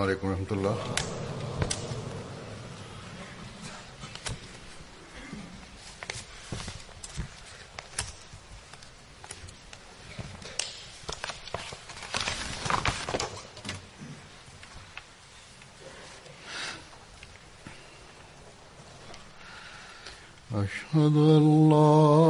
عليكم ورحمة الله. أشهد أن لا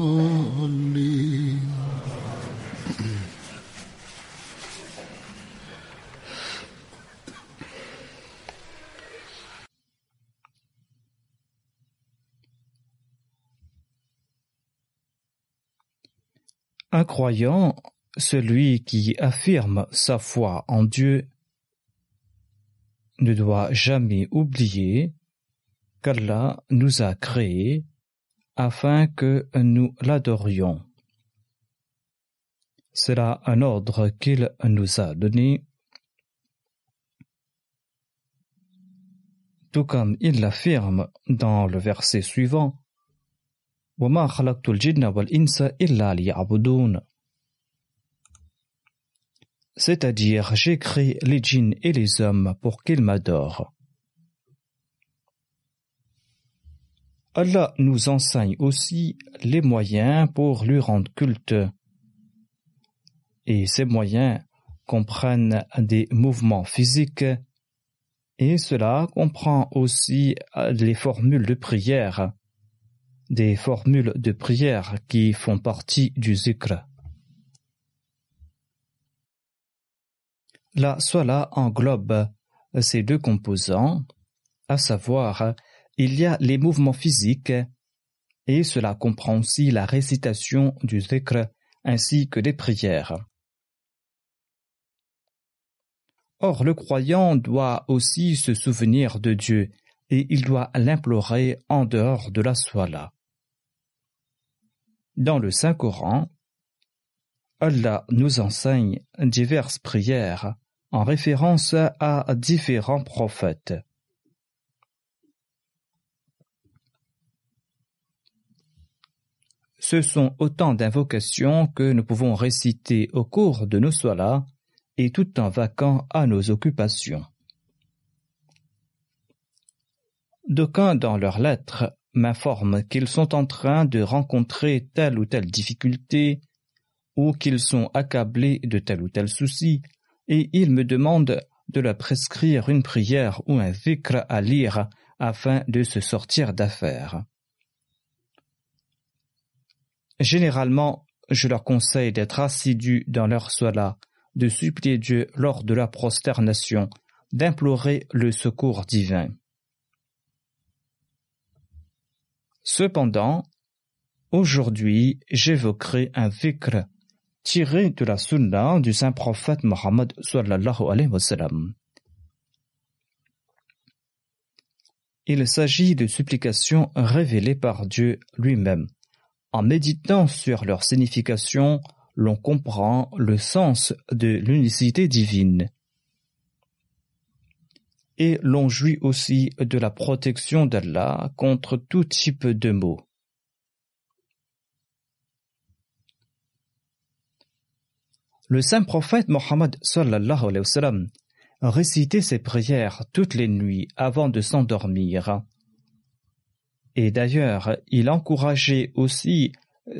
Un croyant, celui qui affirme sa foi en Dieu, ne doit jamais oublier qu'Allah nous a créés afin que nous l'adorions. C'est là un ordre qu'il nous a donné, tout comme il l'affirme dans le verset suivant. وما خلقت الجن والإنس إلا ليعبدون C'est-à-dire, j'ai créé les djinns et les hommes pour qu'ils m'adorent. Allah nous enseigne aussi les moyens pour lui rendre culte. Et ces moyens comprennent des mouvements physiques et cela comprend aussi les formules de prière des formules de prière qui font partie du zikr. La swala englobe ces deux composants, à savoir, il y a les mouvements physiques et cela comprend aussi la récitation du zikr ainsi que des prières. Or, le croyant doit aussi se souvenir de Dieu et il doit l'implorer en dehors de la swala. Dans le Saint-Coran, Allah nous enseigne diverses prières en référence à différents prophètes. Ce sont autant d'invocations que nous pouvons réciter au cours de nos soirs et tout en vaquant à nos occupations. D'aucuns dans leurs lettres m'informent qu'ils sont en train de rencontrer telle ou telle difficulté ou qu'ils sont accablés de tel ou tel souci et ils me demandent de leur prescrire une prière ou un vikr à lire afin de se sortir d'affaires. Généralement, je leur conseille d'être assidus dans leur sola, de supplier Dieu lors de la prosternation, d'implorer le secours divin. Cependant, aujourd'hui, j'évoquerai un vikr tiré de la sunna du saint prophète Mohammed sallallahu alayhi. Il s'agit de supplications révélées par Dieu lui-même. En méditant sur leur signification, l'on comprend le sens de l'unicité divine. Et l'on jouit aussi de la protection d'Allah contre tout type de maux. Le saint prophète Mohammed sallallahu récitait ses prières toutes les nuits avant de s'endormir. Et d'ailleurs, il encourageait aussi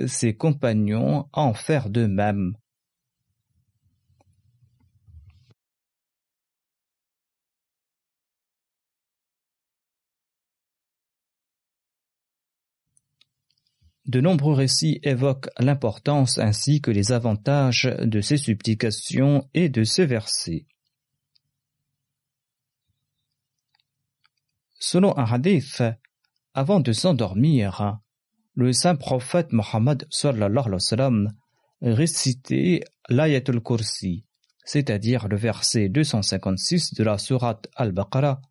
ses compagnons à en faire de même. De nombreux récits évoquent l'importance ainsi que les avantages de ces supplications et de ces versets. Selon un hadith, avant de s'endormir, le saint prophète Mohammed récitait l'Ayatul Kursi, c'est-à-dire le verset 256 de la sourate Al-Baqarah,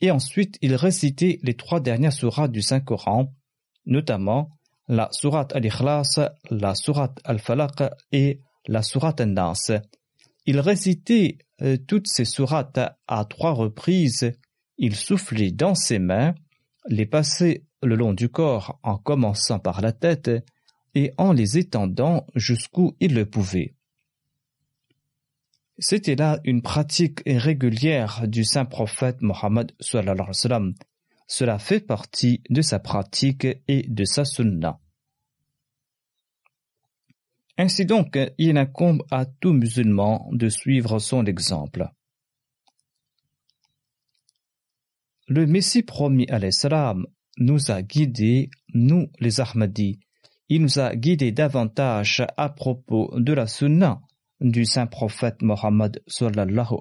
et ensuite il récitait les trois dernières sourates du Saint-Coran, notamment la sourate Al-Ikhlas, la sourate Al-Falaq et la sourate An-Nas. Il récitait euh, toutes ces sourates à trois reprises, il soufflait dans ses mains, les passait le long du corps en commençant par la tête et en les étendant jusqu'où il le pouvait. C'était là une pratique régulière du saint prophète Mohammed cela fait partie de sa pratique et de sa sunna. Ainsi donc, il incombe à tout musulman de suivre son exemple. Le Messie promis à l'Islam nous a guidés, nous les Ahmadis. Il nous a guidés davantage à propos de la sunna du saint prophète Mohammed sallallahu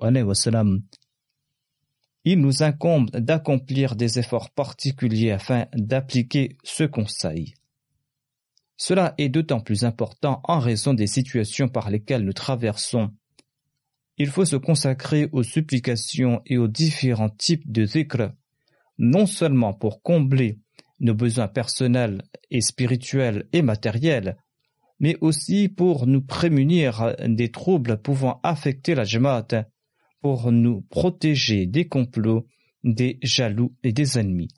il nous incombe d'accomplir des efforts particuliers afin d'appliquer ce conseil. Cela est d'autant plus important en raison des situations par lesquelles nous traversons. Il faut se consacrer aux supplications et aux différents types de zikr, non seulement pour combler nos besoins personnels et spirituels et matériels, mais aussi pour nous prémunir des troubles pouvant affecter la jamaat pour nous protéger des complots, des jaloux et des ennemis.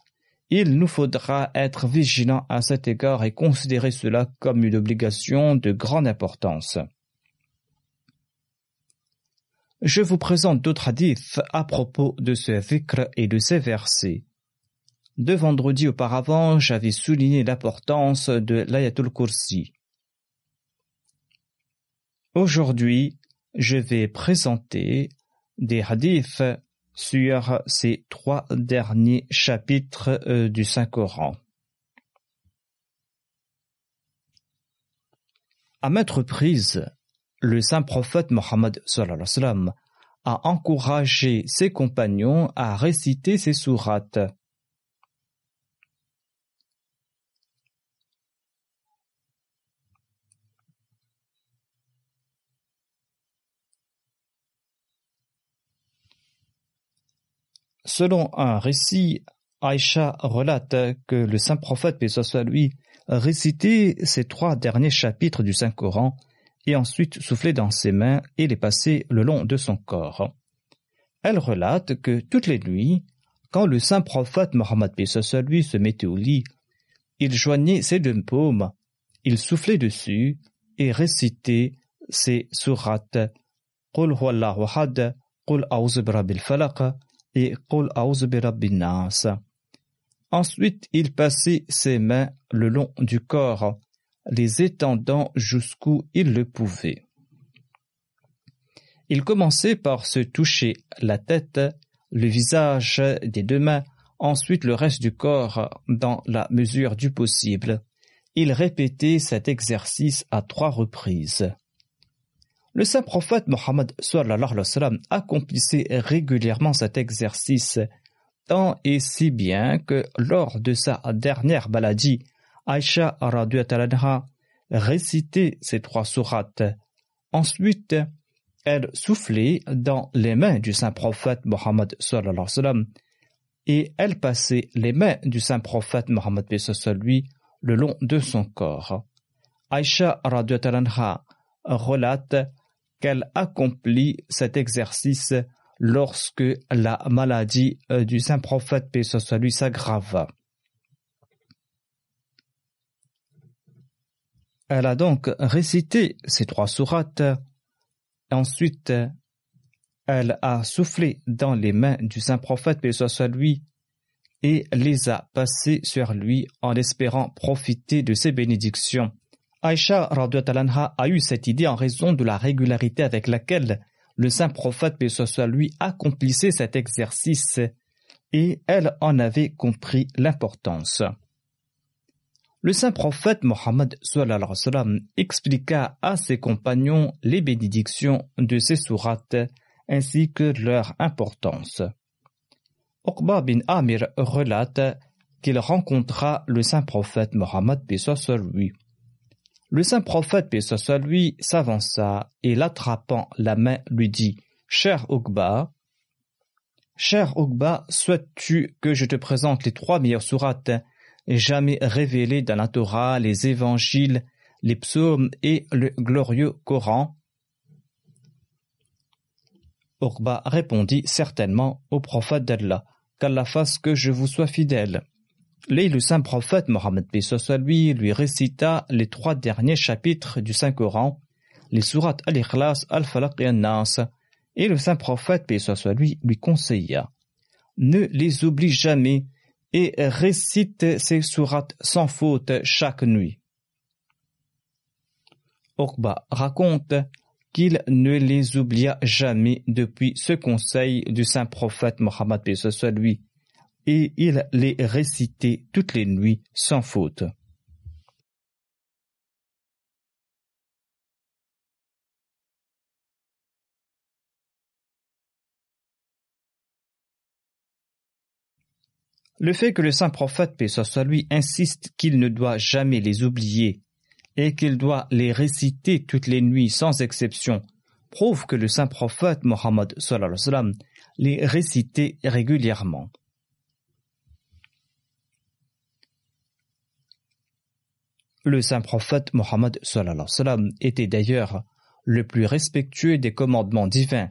Il nous faudra être vigilants à cet égard et considérer cela comme une obligation de grande importance. Je vous présente d'autres hadiths à propos de ce vikr et de ces versets. Deux vendredis auparavant, j'avais souligné l'importance de l'Ayatul Kursi. Aujourd'hui, je vais présenter des hadiths sur ces trois derniers chapitres euh, du Saint-Coran. À maintes reprises, le saint prophète Mohammed a encouragé ses compagnons à réciter ces sourates. Selon un récit, Aïcha relate que le saint prophète, paix lui, récitait ces trois derniers chapitres du Saint-Coran et ensuite soufflait dans ses mains et les passait le long de son corps. Elle relate que toutes les nuits, quand le saint prophète Mohammed soit lui se mettait au lit, il joignait ses deux paumes, il soufflait dessus et récitait ces sourates et Ensuite, il passait ses mains le long du corps, les étendant jusqu'où il le pouvait. Il commençait par se toucher la tête, le visage des deux mains, ensuite le reste du corps dans la mesure du possible. Il répétait cet exercice à trois reprises. Le saint prophète Mohammed accomplissait régulièrement cet exercice, tant et si bien que lors de sa dernière maladie, Aïcha récitait ces trois sourates. Ensuite, elle soufflait dans les mains du saint prophète Mohammed et elle passait les mains du saint prophète Mohammed lui le long de son corps. Aïcha relate qu'elle accomplit cet exercice lorsque la maladie euh, du saint prophète paix soit lui s'aggrava. Elle a donc récité ces trois sourates. Ensuite, elle a soufflé dans les mains du saint prophète paix soit lui et les a passées sur lui en espérant profiter de ses bénédictions. Aïcha a eu cette idée en raison de la régularité avec laquelle le saint prophète, paix lui, accomplissait cet exercice et elle en avait compris l'importance. Le saint prophète Mohammed expliqua à ses compagnons les bénédictions de ces sourates ainsi que leur importance. Uqba bin Amir relate qu'il rencontra le saint prophète Mohammed lui. Le saint prophète lui s'avança et l'attrapant la main lui dit Cher Uqba, cher Uqba, souhaites-tu que je te présente les trois meilleures sourates jamais révélées dans la Torah, les évangiles, les psaumes et le glorieux Coran? Uqba répondit certainement au prophète d'Allah qu'Allah fasse que je vous sois fidèle. Le saint prophète Mohammed lui lui récita les trois derniers chapitres du Saint-Coran, les sourates Al-Ikhlas, Al-Falaq et Al-Nas, et le saint prophète lui lui conseilla Ne les oublie jamais et récite ces sourates sans faute chaque nuit. Uqba raconte qu'il ne les oublia jamais depuis ce conseil du saint prophète Mohammed lui, et il les récitait toutes les nuits sans faute. Le fait que le saint prophète, paix soit lui, insiste qu'il ne doit jamais les oublier et qu'il doit les réciter toutes les nuits sans exception, prouve que le saint prophète Mohammed les récitait régulièrement. Le saint prophète Mohammed était d'ailleurs le plus respectueux des commandements divins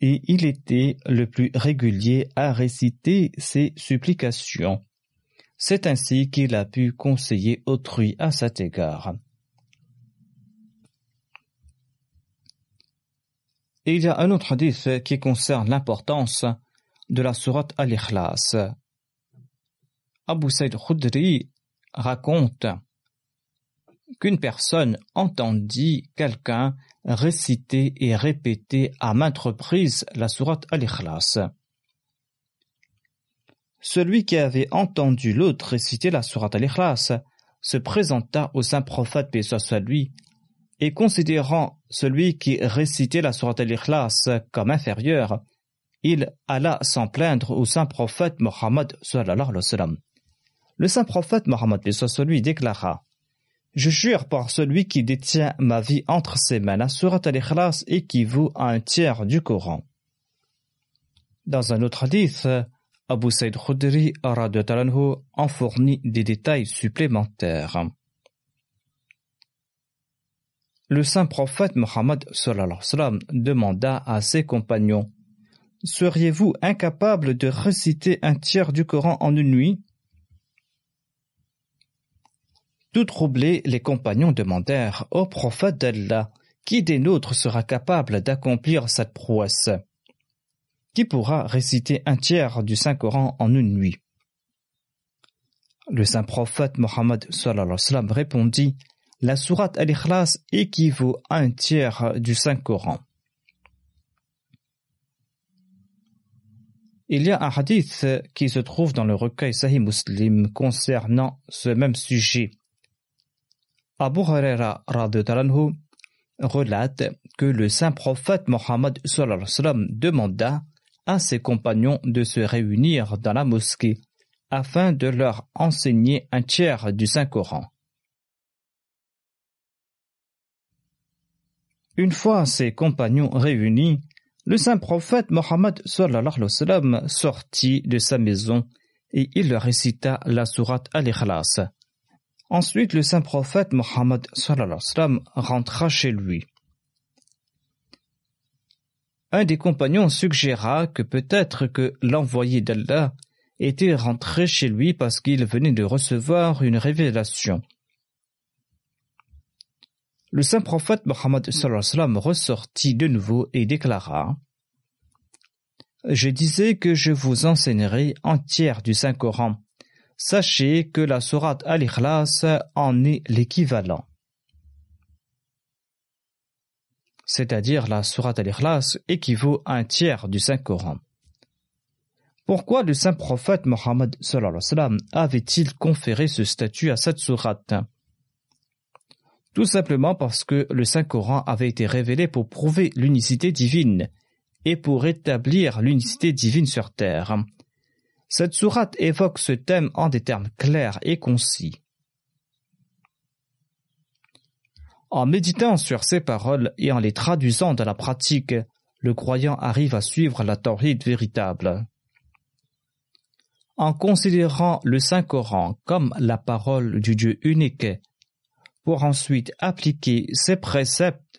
et il était le plus régulier à réciter ses supplications. C'est ainsi qu'il a pu conseiller autrui à cet égard. il y a un autre hadith qui concerne l'importance de la sourate Al-Ikhlas. Abu Saïd Khudri raconte qu'une personne entendit quelqu'un réciter et répéter à maintes reprises la sourate Al-Ikhlas. Celui qui avait entendu l'autre réciter la sourate Al-Ikhlas se présenta au saint prophète paix lui et considérant celui qui récitait la sourate al-Ikhlas comme inférieur, il alla s'en plaindre au saint prophète Mohammed Le saint prophète Mohammed déclara Je jure par celui qui détient ma vie entre ses mains, la sourate al-Ikhlas équivaut à un tiers du Coran. Dans un autre hadith, Abu Saïd Khudri en fournit des détails supplémentaires. Le saint prophète Mohammed demanda à ses compagnons Seriez-vous incapable de réciter un tiers du Coran en une nuit? Tout troublés, les compagnons demandèrent au prophète d'Allah Qui des nôtres sera capable d'accomplir cette prouesse Qui pourra réciter un tiers du Saint-Coran en une nuit Le saint prophète Mohammed répondit la sourate Al-Ikhlas équivaut à un tiers du Saint-Coran. Il y a un hadith qui se trouve dans le recueil Sahih Muslim concernant ce même sujet. Abu Huraira relate que le saint prophète Mohammed demanda à ses compagnons de se réunir dans la mosquée afin de leur enseigner un tiers du Saint-Coran. Une fois ses compagnons réunis, le saint prophète Mohammed sortit de sa maison et il récita la sourate Al-Ikhlas. Ensuite, le saint prophète Mohammed rentra chez lui. un des compagnons suggéra que peut-être que l'envoyé d'Allah était rentré chez lui parce qu'il venait de recevoir une révélation. Le saint prophète Mohammed ressortit de nouveau et déclara Je disais que je vous enseignerai entière du Saint-Coran. Sachez que la sourate Al-Ikhlas en est l'équivalent. C'est-à-dire la sourate Al-Ikhlas équivaut à un tiers du Saint-Coran. Pourquoi le saint prophète Mohammed avait-il conféré ce statut à cette sourate? Tout simplement parce que le Saint-Coran avait été révélé pour prouver l'unicité divine et pour établir l'unicité divine sur terre. Cette sourate évoque ce thème en des termes clairs et concis. En méditant sur ces paroles et en les traduisant dans la pratique, le croyant arrive à suivre la tawhid véritable en considérant le Saint-Coran comme la parole du Dieu unique, pour ensuite appliquer ses préceptes,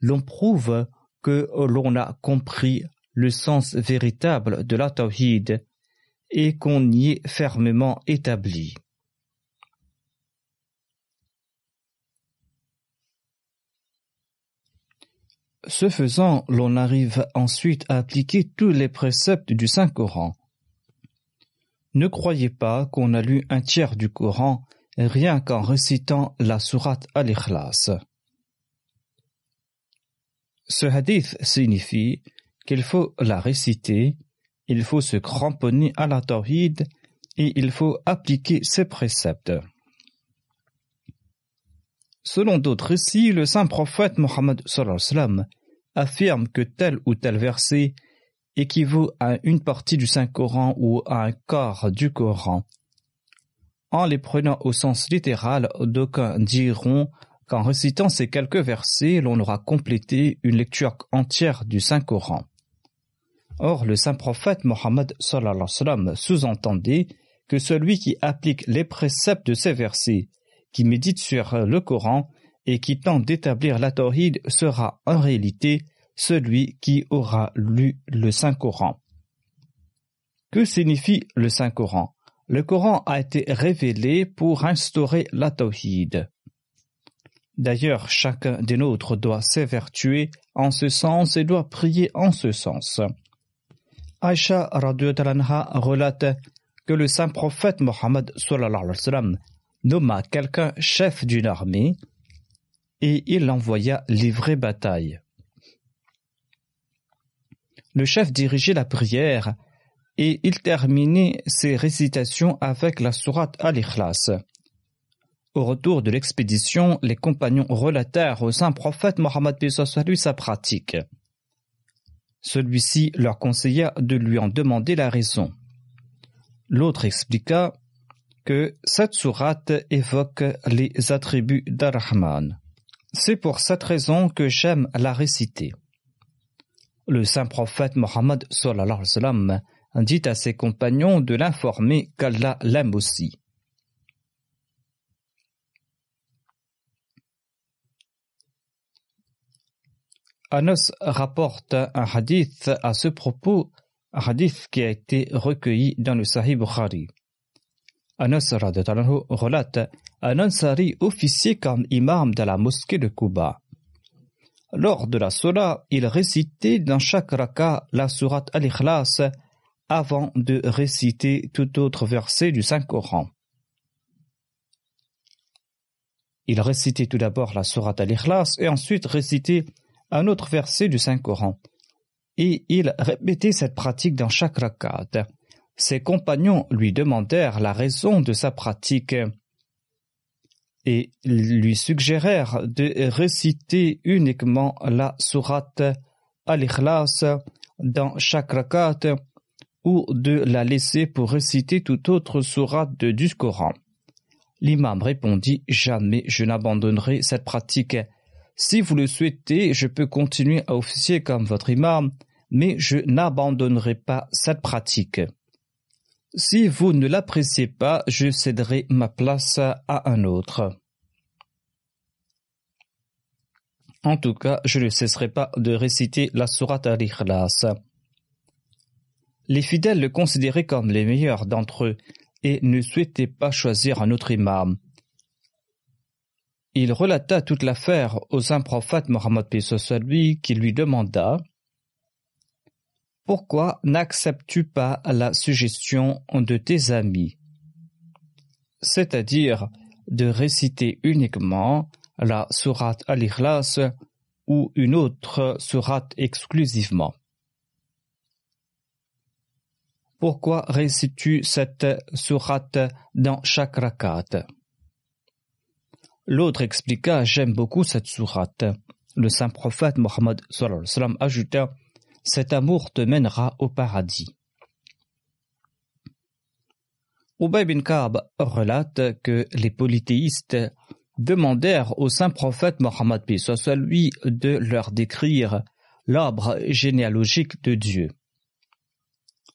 l'on prouve que l'on a compris le sens véritable de la tawhid et qu'on y est fermement établi. Ce faisant, l'on arrive ensuite à appliquer tous les préceptes du Saint-Coran ne croyez pas qu'on a lu un tiers du Coran rien qu'en récitant la sourate Al-Ikhlas. Ce hadith signifie qu'il faut la réciter, il faut se cramponner à la tawhid et il faut appliquer ses préceptes. Selon d'autres récits, le saint prophète Mohammed affirme que tel ou tel verset équivaut à une partie du Saint-Coran ou à un quart du Coran. En les prenant au sens littéral, d'aucuns diront qu'en récitant ces quelques versets, l'on aura complété une lecture entière du Saint-Coran. Or, le saint prophète Mohammed sous-entendait que celui qui applique les préceptes de ces versets, qui médite sur le Coran et qui tente d'établir la tawhid sera en réalité celui qui aura lu le Saint-Coran. Que signifie le Saint-Coran Le Coran a été révélé pour instaurer la tawhid. D'ailleurs, chacun des nôtres doit s'évertuer en ce sens et doit prier en ce sens. Aïcha relate que le saint prophète Mohammed nomma quelqu'un chef d'une armée et il l'envoya livrer bataille le chef dirigeait la prière et il terminait ses récitations avec la sourate Al-Ikhlas. Au retour de l'expédition, les compagnons relatèrent au saint prophète Mohammed sa pratique. Celui-ci leur conseilla de lui en demander la raison. L'autre expliqua que cette sourate évoque les attributs d'Ar-Rahman. C'est pour cette raison que j'aime la réciter. Le saint prophète Mohammed dit à ses compagnons de l'informer qu'Allah l'aime aussi. Anas rapporte un hadith à ce propos, un hadith qui a été recueilli dans le Sahih Bukhari. Anas relate un Ansari officier comme imam de la mosquée de Kuba. Lors de la Sola, il récitait dans chaque raka la sourate Al-Ikhlas avant de réciter tout autre verset du Saint-Coran. Il récitait tout d'abord la sourate Al-Ikhlas et ensuite récitait un autre verset du Saint-Coran. Et il répétait cette pratique dans chaque rakat. Ses compagnons lui demandèrent la raison de sa pratique et lui suggérèrent de réciter uniquement la sourate Al-Ikhlas dans chaque rakat ou de la laisser pour réciter toute autre sourate du Coran. L'imam répondit Jamais je n'abandonnerai cette pratique. Si vous le souhaitez, je peux continuer à officier comme votre imam, mais je n'abandonnerai pas cette pratique. Si vous ne l'appréciez pas, je céderai ma place à un autre. En tout cas, je ne cesserai pas de réciter la sourate al-Ikhlas. Les fidèles le considéraient comme les meilleurs d'entre eux et ne souhaitaient pas choisir un autre imam. Il relata toute l'affaire au saint prophète Mohammed lui qui lui demanda Pourquoi n'acceptes-tu pas la suggestion de tes amis? C'est-à-dire de réciter uniquement la sourate al-Ikhlas ou une autre sourate exclusivement. Pourquoi récites-tu cette sourate dans chaque rakat? L'autre expliqua J'aime beaucoup cette sourate. Le saint prophète Mohammed ajouta Cet amour te mènera au paradis. Ubay bin Ka'b relate que les polythéistes demandèrent au saint prophète Mohammed lui de leur décrire l'arbre généalogique de Dieu.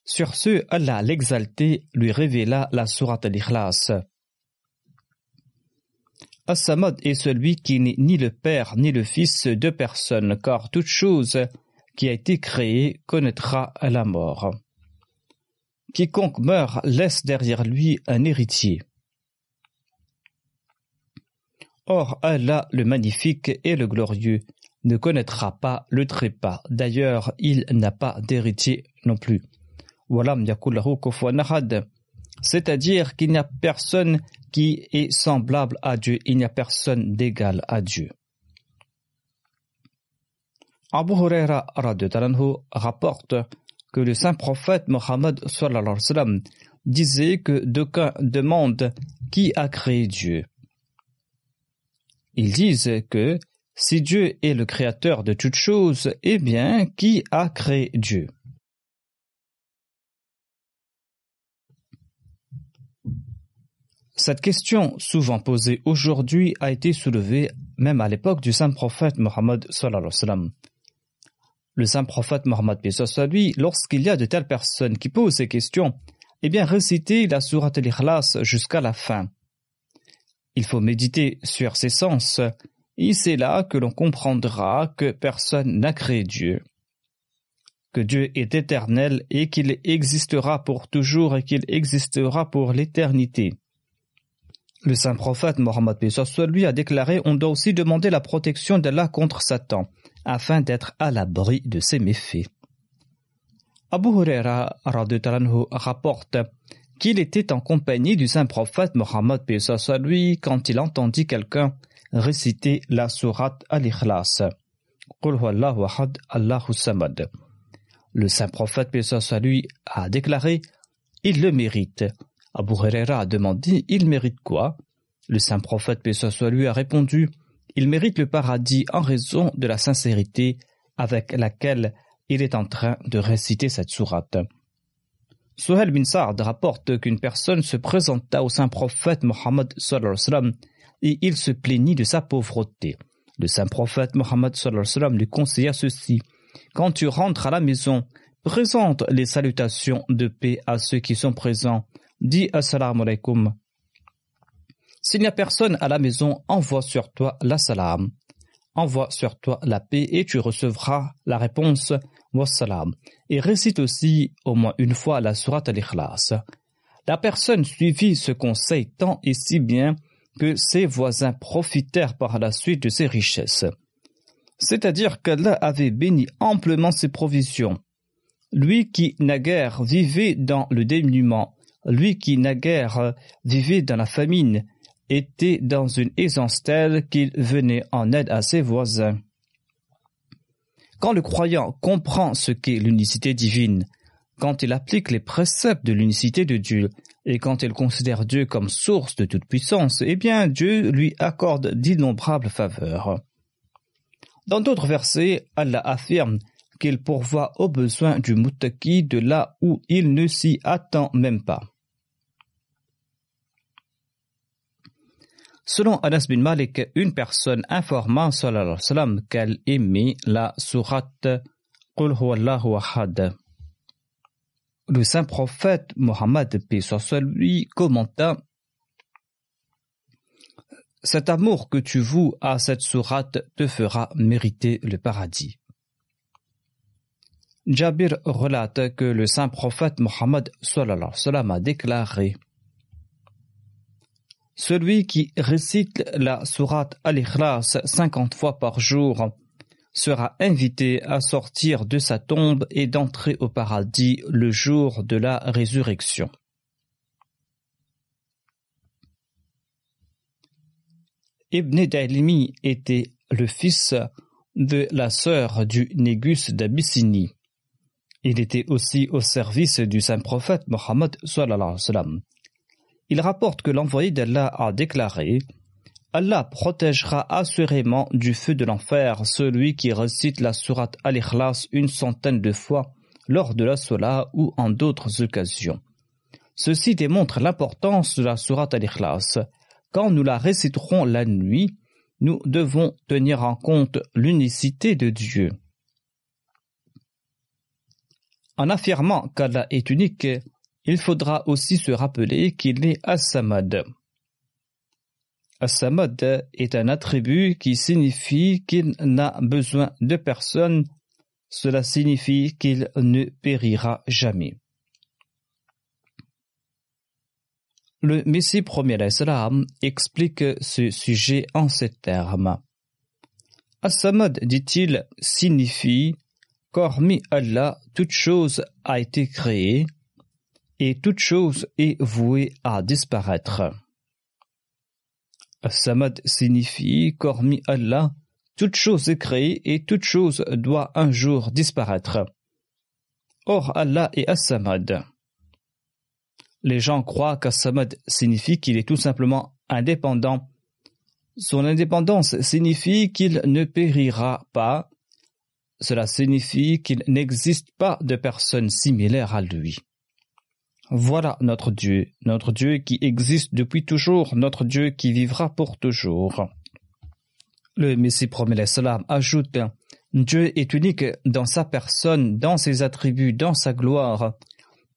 Sur ce, Allah l'exalté lui révéla la sourate al-Ikhlas. As-Samad est celui qui n'est ni le père ni le fils de personne, car toute chose qui a été créée connaîtra la mort. Quiconque meurt laisse derrière lui un héritier. Or Allah le magnifique et le glorieux ne connaîtra pas le trépas. D'ailleurs, il n'a pas d'héritier non plus. C'est-à-dire qu'il n'y a personne qui est semblable à Dieu, il n'y a personne d'égal à Dieu. Abu Huraira rapporte que le saint prophète Mohammed disait que d'aucuns demandent qui a créé Dieu. Ils disent que si Dieu est le créateur de toutes choses, eh bien, qui a créé Dieu? Cette question, souvent posée aujourd'hui, a été soulevée même à l'époque du saint prophète Mohammed Le saint prophète Mohammed lorsqu'il y a de telles personnes qui posent ces questions, eh bien récitez la sourate al-Ikhlas jusqu'à la fin. Il faut méditer sur ses sens, et c'est là que l'on comprendra que personne n'a créé Dieu, que Dieu est éternel et qu'il existera pour toujours et qu'il existera pour l'éternité. Le saint prophète Mohammed lui a déclaré On doit aussi demander la protection d'Allah contre Satan, afin d'être à l'abri de ses méfaits. Abu Huraira rapporte qu'il était en compagnie du saint prophète Mohammed lui quand il entendit quelqu'un réciter la sourate Al-Ikhlas. Le saint prophète lui a déclaré Il le mérite. Abu Huraira a demandé Il mérite quoi? Le saint prophète lui a répondu Il mérite le paradis en raison de la sincérité avec laquelle il est en train de réciter cette sourate. Suhail bin Sa'd rapporte qu'une personne se présenta au saint prophète Mohammed et il se plaignit de sa pauvreté. Le saint prophète Mohammed lui conseilla ceci Quand tu rentres à la maison, présente les salutations de paix à ceux qui sont présents. Dis assalamu alaikum. S'il n'y a personne à la maison, envoie sur toi la salam. Envoie sur toi la paix et tu recevras la réponse wassalam, et récite aussi au moins une fois la surat al-Ikhlas. La personne suivit ce conseil tant et si bien que ses voisins profitèrent par la suite de ses richesses. C'est-à-dire qu'Allah avait béni amplement ses provisions. Lui qui naguère vivait dans le dénuement, lui qui naguère vivait dans la famine, était dans une aisance telle qu'il venait en aide à ses voisins. Quand le croyant comprend ce qu'est l'unicité divine, quand il applique les préceptes de l'unicité de Dieu, et quand il considère Dieu comme source de toute puissance, eh bien Dieu lui accorde d'innombrables faveurs. Dans d'autres versets, Allah affirme qu'il pourvoit aux besoins du muttaki de là où il ne s'y attend même pas. Selon Anas bin Malik, une personne informa sallam qu'elle aimait la sourate Qul ahad. Le saint prophète Mohammed lui commenta cet amour que tu voues à cette sourate te fera mériter le paradis. Jabir relate que le saint prophète Mohammed a déclaré Celui qui récite la sourate Al-Ikhlas 50 fois par jour sera invité à sortir de sa tombe et d'entrer au paradis le jour de la résurrection. Ibn Dalimi était le fils de la sœur du Négus d'Abyssinie. Il était aussi au service du saint prophète Mohammed. Il rapporte que l'envoyé d'Allah a déclaré Allah protégera assurément du feu de l'enfer celui qui récite la sourate Al-Ikhlas une centaine de fois lors de la Sola ou en d'autres occasions. Ceci démontre l'importance de la sourate Al-Ikhlas. Quand nous la réciterons la nuit, nous devons tenir en compte l'unicité de Dieu. En affirmant qu'Allah est unique, il faudra aussi se rappeler qu'il est As-Samad. As-Samad est un attribut qui signifie qu'il n'a besoin de personne. Cela signifie qu'il ne périra jamais. Le Messie premier l'Islam explique ce sujet en ces termes. As-Samad, dit-il, signifie qu'hormis Allah, toute chose a été créée et toute chose est vouée à disparaître. Samad signifie qu'hormis Allah, toute chose est créée et toute chose doit un jour disparaître. Or Allah est As-Samad. Les gens croient qu'As-Samad signifie qu'il est tout simplement indépendant. Son indépendance signifie qu'il ne périra pas. Cela signifie qu'il n'existe pas de personne similaire à lui. Voilà notre Dieu, notre Dieu qui existe depuis toujours, notre Dieu qui vivra pour toujours. Le Messie promet salam ajoute Dieu est unique dans sa personne, dans ses attributs, dans sa gloire.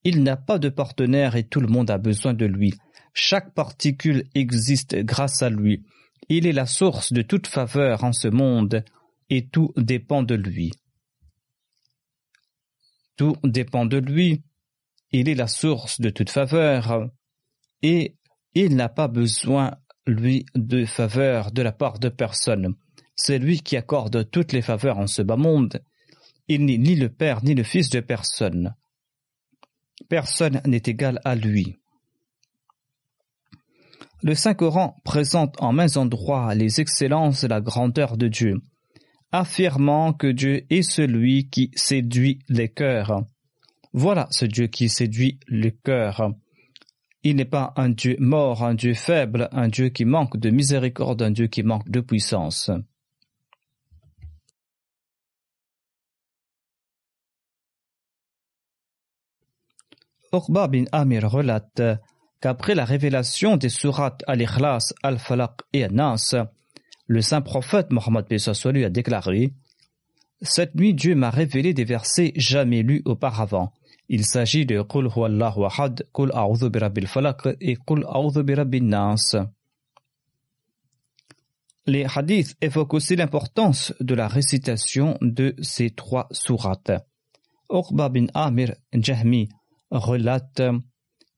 Il n'a pas de partenaire et tout le monde a besoin de lui. Chaque particule existe grâce à lui. Il est la source de toute faveur en ce monde et tout dépend de lui. Tout dépend de lui il est la source de toute faveur et il n'a pas besoin, lui, de faveur de la part de personne. C'est lui qui accorde toutes les faveurs en ce bas monde. Il n'est ni le père ni le fils de personne. Personne n'est égal à lui. Le Saint-Coran présente en mains endroits les excellences et la grandeur de Dieu, affirmant que Dieu est celui qui séduit les cœurs. Voilà ce Dieu qui séduit le cœur. Il n'est pas un Dieu mort, un Dieu faible, un Dieu qui manque de miséricorde, un Dieu qui manque de puissance. Uqba bin Amir relate qu'après la révélation des sourates Al-Ikhlas, Al-Falaq et An-Nas, le saint prophète Mohammed lui a déclaré Cette nuit, Dieu m'a révélé des versets jamais lus auparavant. Il s'agit de Qul huwallahu ahad, Qul a'udhu birabbil et Qul a'udhu birabbin nas. Les hadiths évoquent aussi l'importance de la récitation de ces trois sourates. Uqba bin Amir Jahmi relate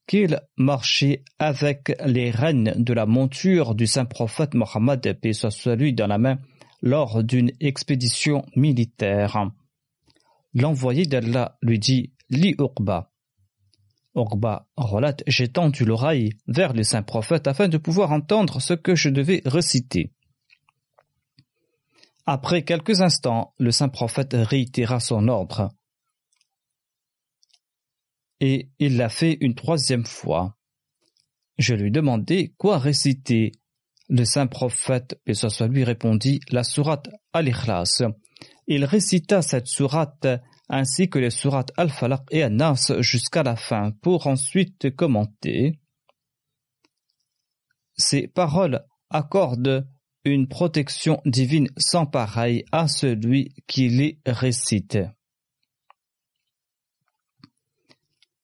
qu'il marchait avec les rênes de la monture du saint prophète Mohammed, paix soit lui, dans la main, lors d'une expédition militaire. L'envoyé d'Allah lui dit Lis Uqba. Relate J'ai tendu l'oreille vers le saint prophète afin de pouvoir entendre ce que je devais réciter. Après quelques instants, le saint prophète réitéra son ordre. Et il l'a fait une troisième fois. Je lui demandai quoi réciter. Le saint prophète, et soit lui, répondit la sourate Al-Ikhlas. Il récita cette sourate ainsi que les sourates Al-Falaq et An-Nas jusqu'à la fin pour ensuite commenter. Ces paroles accordent une protection divine sans pareil à celui qui les récite.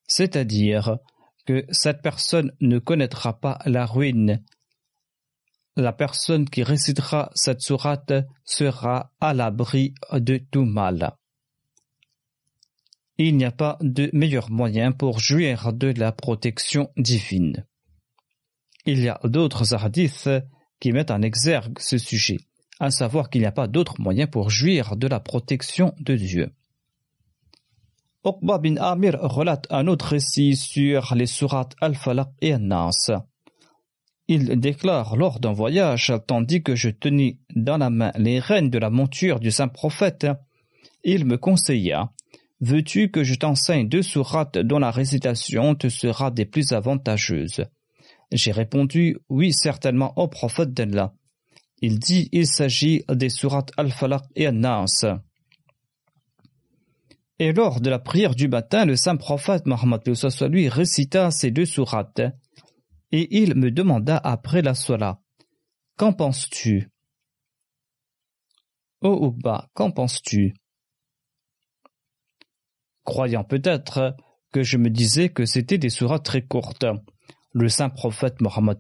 C'est-à-dire que cette personne ne connaîtra pas la ruine la personne qui récitera cette sourate sera à l'abri de tout mal. Il n'y a pas de meilleur moyen pour jouir de la protection divine. Il y a d'autres hadiths qui mettent en exergue ce sujet, à savoir qu'il n'y a pas d'autre moyen pour jouir de la protection de Dieu. Uqba bin Amir relate un autre récit sur les sourates Al-Falaq et An-Nas. Il déclare lors d'un voyage, tandis que je tenais dans la main les rênes de la monture du saint prophète, il me conseilla Veux-tu que je t'enseigne deux sourates dont la récitation te sera des plus avantageuses? J'ai répondu Oui, certainement, au prophète d'Allah. Il dit Il s'agit des sourates Al-Falaq et An-Nas. Et lors de la prière du matin, le saint prophète Mohammed lui récita ces deux sourates et il me demanda après la sola Qu'en penses-tu Oh Uqba, qu'en penses-tu Croyant peut-être que je me disais que c'était des sourates très courtes, le saint prophète Mohammed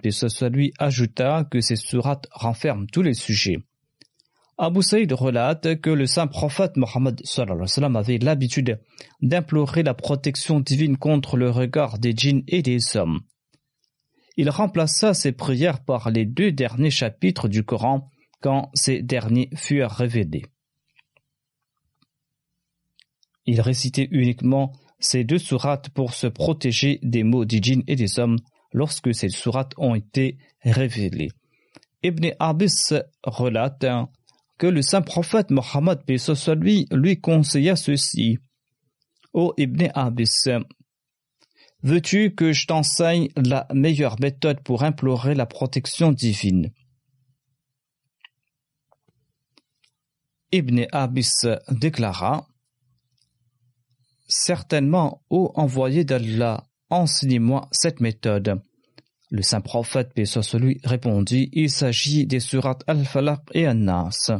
lui ajouta que ces sourates renferment tous les sujets. Abu Saïd relate que le saint prophète Mohammed avait l'habitude d'implorer la protection divine contre le regard des djinns et des hommes il remplaça ses prières par les deux derniers chapitres du Coran quand ces derniers furent révélés. Il récitait uniquement ces deux sourates pour se protéger des maux des djinns et des hommes lorsque ces sourates ont été révélées. Ibn Abbas relate que le saint prophète Mohammed lui, lui conseilla ceci. Ô Ibn Abbas, Veux-tu que je t'enseigne la meilleure méthode pour implorer la protection divine? Ibn Abis déclara Certainement, ô envoyé d'Allah, enseignez-moi cette méthode. Le saint prophète, paix répondit Il s'agit des surates Al-Falaq et An-Nas.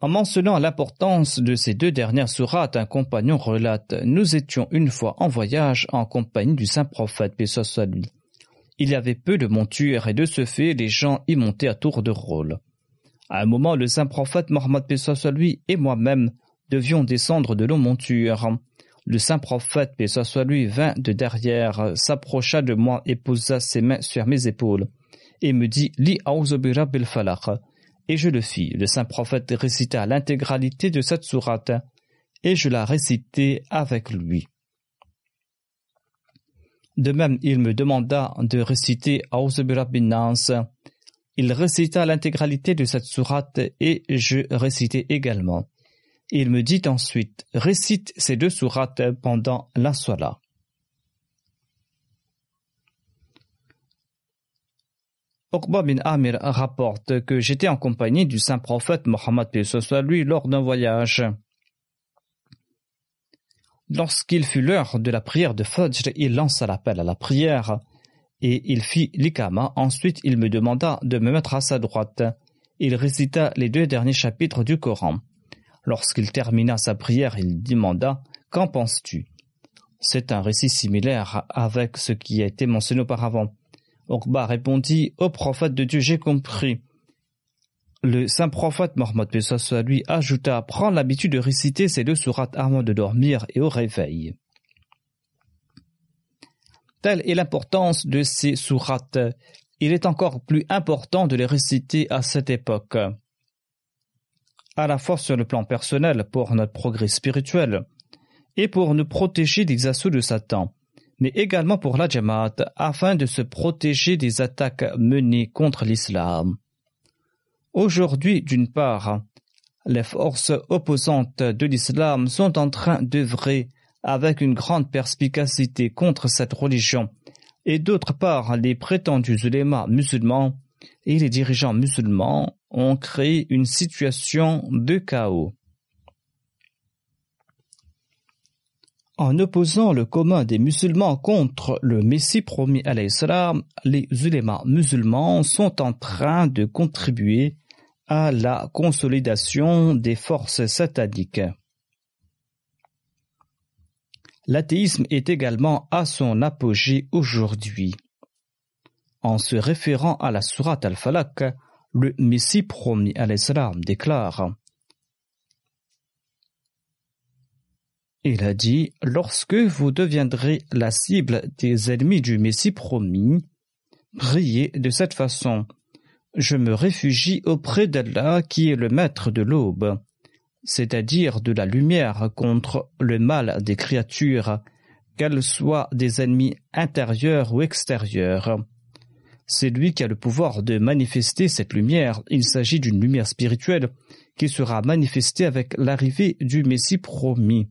En mentionnant l'importance de ces deux dernières sourates, un compagnon relate Nous étions une fois en voyage en compagnie du saint prophète, paix. Il y avait peu de montures et de ce fait, les gens y montaient à tour de rôle. À un moment, le saint prophète Mohammed lui et moi-même devions descendre de nos montures. Le saint prophète paix lui vint de derrière, s'approcha de moi et posa ses mains sur mes épaules et me dit Li bil falaq et je le fis. Le saint prophète récita l'intégralité de cette sourate, et je la récitai avec lui. De même, il me demanda de réciter Nas. Il récita l'intégralité de cette sourate et je récitai également. Il me dit ensuite, récite ces deux sourates pendant la soirée. Uqba bin Amir rapporte que j'étais en compagnie du saint prophète Mohammed lui lors d'un voyage. Lorsqu'il fut l'heure de la prière de Fajr, il lança l'appel à la prière et il fit l'ikama. Ensuite, il me demanda de me mettre à sa droite. Il récita les deux derniers chapitres du Coran. Lorsqu'il termina sa prière, il demanda Qu'en penses-tu? C'est un récit similaire avec ce qui a été mentionné auparavant. Okba répondit Au prophète de Dieu, j'ai compris. Le saint prophète Mohammed lui ajouta Prends l'habitude de réciter ces deux sourates avant de dormir et au réveil. Telle est l'importance de ces sourates. Il est encore plus important de les réciter à cette époque. À la fois sur le plan personnel pour notre progrès spirituel et pour nous protéger des assauts de Satan mais également pour la Jamaat afin de se protéger des attaques menées contre l'islam. Aujourd'hui, d'une part, les forces opposantes de l'islam sont en train d'œuvrer avec une grande perspicacité contre cette religion, et d'autre part, les prétendus ulémas musulmans et les dirigeants musulmans ont créé une situation de chaos. En opposant le commun des musulmans contre le Messie promis à l'Islam, les ulémas musulmans sont en train de contribuer à la consolidation des forces sataniques. L'athéisme est également à son apogée aujourd'hui. En se référant à la sourate al-Falak, le Messie promis à l'Islam déclare Il a dit Lorsque vous deviendrez la cible des ennemis du Messie promis, priez de cette façon. Je me réfugie auprès d'Allah qui est le maître de l'aube c'est-à-dire de la lumière contre le mal des créatures, qu'elles soient des ennemis intérieurs ou extérieurs. C'est lui qui a le pouvoir de manifester cette lumière. Il s'agit d'une lumière spirituelle qui sera manifestée avec l'arrivée du Messie promis.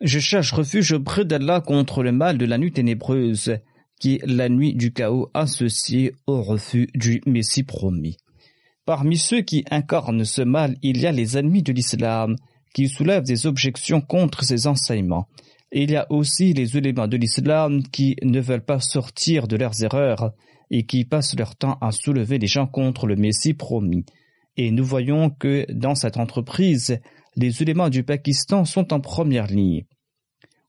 Je cherche refuge auprès d'Allah contre le mal de la nuit ténébreuse, qui est la nuit du chaos associée au refus du Messie promis. Parmi ceux qui incarnent ce mal, il y a les ennemis de l'islam, qui soulèvent des objections contre ses enseignements. Il y a aussi les éléments de l'islam qui ne veulent pas sortir de leurs erreurs et qui passent leur temps à soulever les gens contre le Messie promis. Et nous voyons que dans cette entreprise, les éléments du Pakistan sont en première ligne.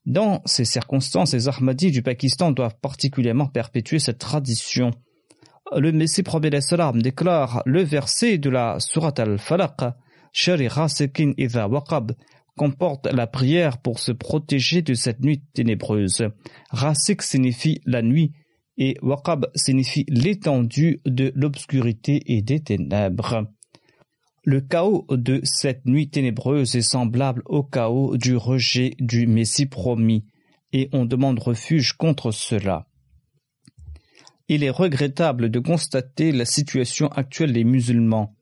Dans ces circonstances, les Ahmadis du Pakistan doivent particulièrement perpétuer cette tradition le Messie prophète salam déclare le verset de la Surat al-Falaq, Shari Rasekin Iza Waqab, comporte la prière pour se protéger de cette nuit ténébreuse. Rasik signifie la nuit et Waqab signifie l'étendue de l'obscurité et des ténèbres. Le chaos de cette nuit ténébreuse est semblable au chaos du rejet du Messie promis, et on demande refuge contre cela il est regrettable de constater la situation actuelle des musulmans.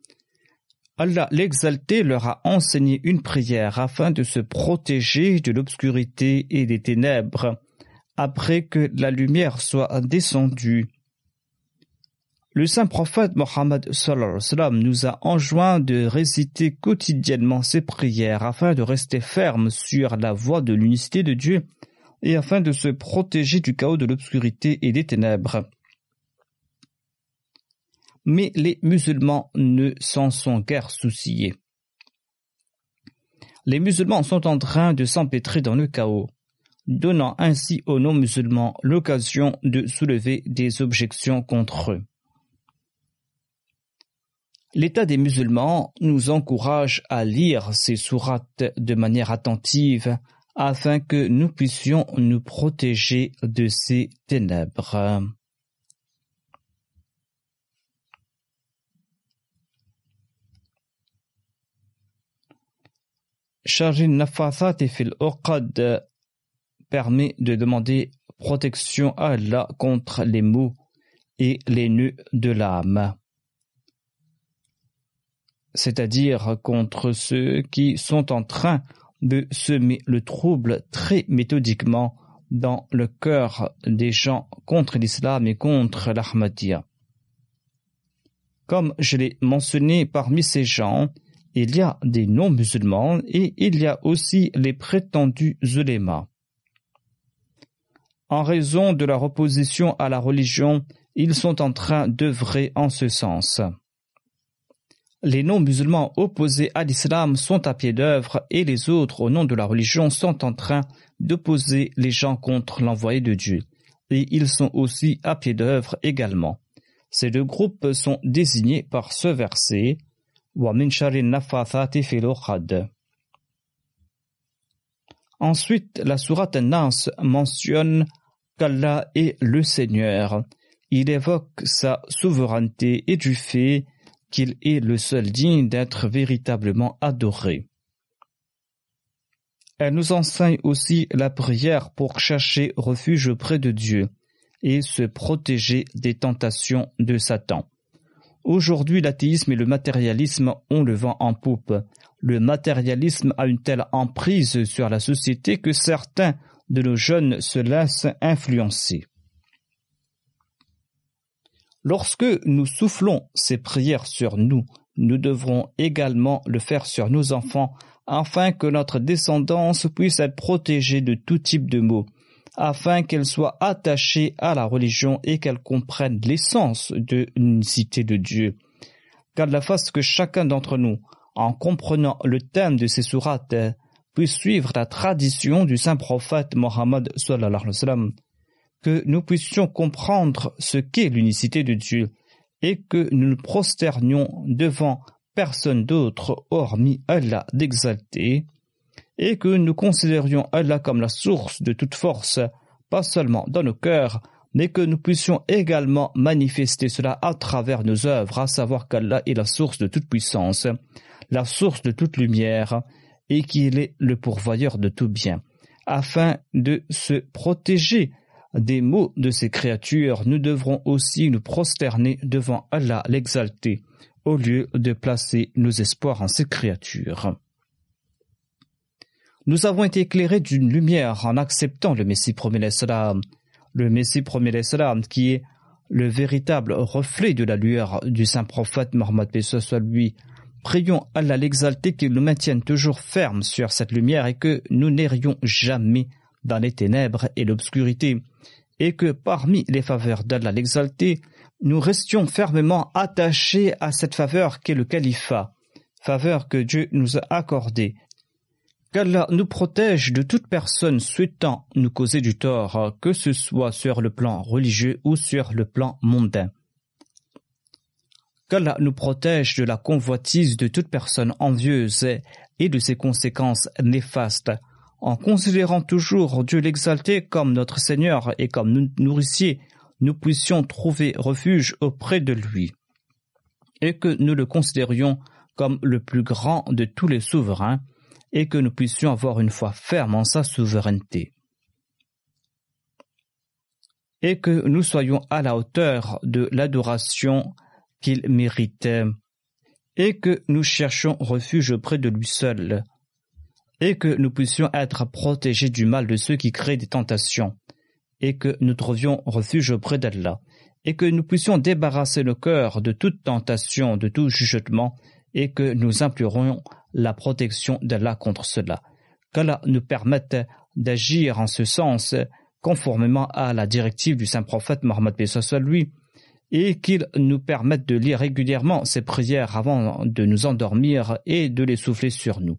Allah l'exalté leur a enseigné une prière afin de se protéger de l'obscurité et des ténèbres, après que la lumière soit descendue. Le saint prophète Mohammed nous a enjoint de réciter quotidiennement ces prières afin de rester ferme sur la voie de l'unicité de Dieu et afin de se protéger du chaos de l'obscurité et des ténèbres mais les musulmans ne s'en sont guère souciés. Les musulmans sont en train de s'empêtrer dans le chaos, donnant ainsi aux non-musulmans l'occasion de soulever des objections contre eux. L'état des musulmans nous encourage à lire ces sourates de manière attentive afin que nous puissions nous protéger de ces ténèbres. Sharjin Nafasat fil Uqad permet de demander protection à Allah contre les maux et les nœuds de l'âme, c'est-à-dire contre ceux qui sont en train de semer le trouble très méthodiquement dans le cœur des gens contre l'islam et contre l'Ahmadiyya. Comme je l'ai mentionné parmi ces gens, il y a des non-musulmans et il y a aussi les prétendus ulémas. En raison de leur opposition à la religion, ils sont en train d'œuvrer en ce sens. Les non-musulmans opposés à l'islam sont à pied d'œuvre et les autres, au nom de la religion, sont en train d'opposer les gens contre l'envoyé de Dieu. Et ils sont aussi à pied d'œuvre également. Ces deux groupes sont désignés par ce verset Ensuite, la sourate Nas mentionne qu'Allah est le Seigneur. Il évoque sa souveraineté et du fait qu'il est le seul digne d'être véritablement adoré. Elle nous enseigne aussi la prière pour chercher refuge auprès de Dieu et se protéger des tentations de Satan. Aujourd'hui, l'athéisme et le matérialisme ont le vent en poupe. Le matérialisme a une telle emprise sur la société que certains de nos jeunes se laissent influencer. Lorsque nous soufflons ces prières sur nous, nous devrons également le faire sur nos enfants afin que notre descendance puisse être protégée de tout type de maux, afin qu'elle soit attachée à la religion et qu'elle comprenne l'essence de l'unicité de Dieu. Qu'Allah fasse que chacun d'entre nous, en comprenant le thème de ces sourates, puissent suivre la tradition du saint prophète Mohammed que nous puissions comprendre ce qu'est l'unicité de Dieu et que nous nous prosternions devant personne d'autre hormis Allah d'exalter et que nous considérions Allah comme la source de toute force, pas seulement dans nos cœurs, mais que nous puissions également manifester cela à travers nos œuvres, à savoir qu'Allah est la source de toute puissance, la source de toute lumière, et qu'il est le pourvoyeur de tout bien. Afin de se protéger des maux de ces créatures, nous devrons aussi nous prosterner devant Allah l'exalté, au lieu de placer nos espoirs en ces créatures. Nous avons été éclairés d'une lumière en acceptant le Messie salam, le Messie salam qui est le véritable reflet de la lueur du saint prophète Mohammed soit lui. Prions Allah l'exalté qu'il nous maintienne toujours fermes sur cette lumière et que nous n'errions jamais dans les ténèbres et l'obscurité, et que parmi les faveurs d'Allah l'exalté, nous restions fermement attachés à cette faveur qu'est le califat, faveur que Dieu nous a accordée. Qu'Allah nous protège de toute personne souhaitant nous causer du tort, que ce soit sur le plan religieux ou sur le plan mondain. Qu'Allah nous protège de la convoitise de toute personne envieuse et de ses conséquences néfastes, en considérant toujours Dieu l'exalté comme notre Seigneur et comme nourricier, nous puissions trouver refuge auprès de lui, et que nous le considérions comme le plus grand de tous les souverains, et que nous puissions avoir une foi ferme en sa souveraineté. Et que nous soyons à la hauteur de l'adoration qu'il méritait, et que nous cherchions refuge auprès de lui seul, et que nous puissions être protégés du mal de ceux qui créent des tentations, et que nous trouvions refuge auprès d'Allah, et que nous puissions débarrasser le cœur de toute tentation, de tout jugement, et que nous implorions la protection d'Allah contre cela. Qu'Allah nous permette d'agir en ce sens, conformément à la directive du saint prophète Mohammed lui, et qu'il nous permette de lire régulièrement ces prières avant de nous endormir et de les souffler sur nous